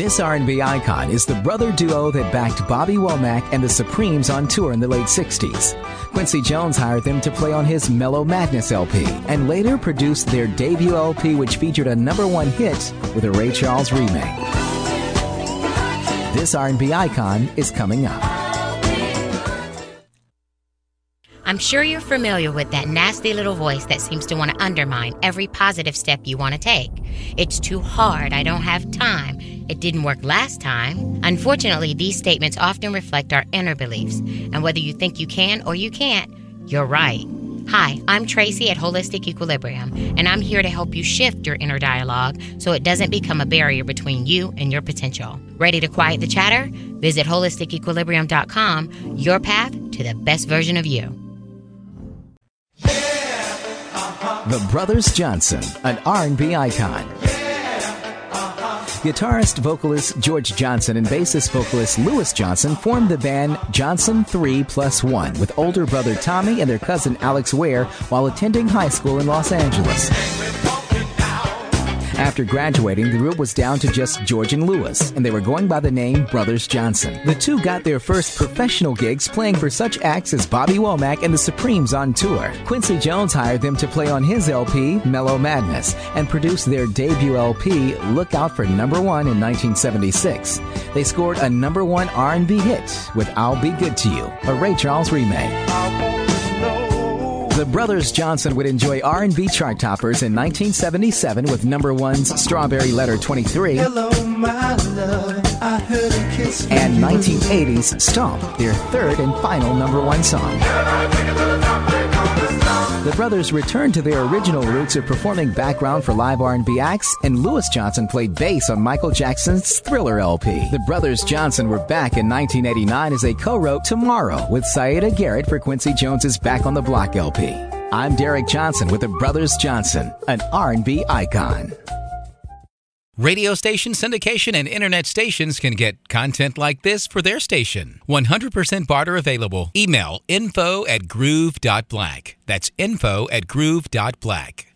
This R&B icon is the brother duo that backed Bobby Womack and the Supremes on tour in the late 60s. Quincy Jones hired them to play on his Mellow Madness LP and later produced their debut LP which featured a number one hit with a Ray Charles remake. This R&B icon is coming up. I'm sure you're familiar with that nasty little voice that seems to want to undermine every positive step you want to take. It's too hard. I don't have time. It didn't work last time. Unfortunately, these statements often reflect our inner beliefs. And whether you think you can or you can't, you're right. Hi, I'm Tracy at Holistic Equilibrium, and I'm here to help you shift your inner dialogue so it doesn't become a barrier between you and your potential. Ready to quiet the chatter? Visit holisticequilibrium.com, your path to the best version of you. The Brothers Johnson, an R&B icon. Guitarist vocalist George Johnson and bassist vocalist Louis Johnson formed the band Johnson 3 Plus 1 with older brother Tommy and their cousin Alex Weir while attending high school in Los Angeles. After graduating, the group was down to just George and Louis, and they were going by the name Brothers Johnson. The two got their first professional gigs playing for such acts as Bobby Womack and the Supremes on tour. Quincy Jones hired them to play on his LP, Mellow Madness, and produce their debut LP, Look Out for Number One in 1976. They scored a number one R&B hit with I'll Be Good to You, a Ray Charles remake. The Brothers Johnson would enjoy R&B chart toppers in 1977 with number ones Strawberry Letter 23 Hello, my love. I heard a kiss and 1980's Stomp, their third and final number one song. The brothers returned to their original roots of performing background for live R&B acts, and Louis Johnson played bass on Michael Jackson's Thriller LP. The brothers Johnson were back in 1989 as they co-wrote Tomorrow with Siedah Garrett for Quincy Jones's Back on the Block LP. I'm Derek Johnson with the Brothers Johnson, an R&B icon. Radio station syndication and internet stations can get content like this for their station. 100% barter available. Email info at groove.black. That's info at groove.black.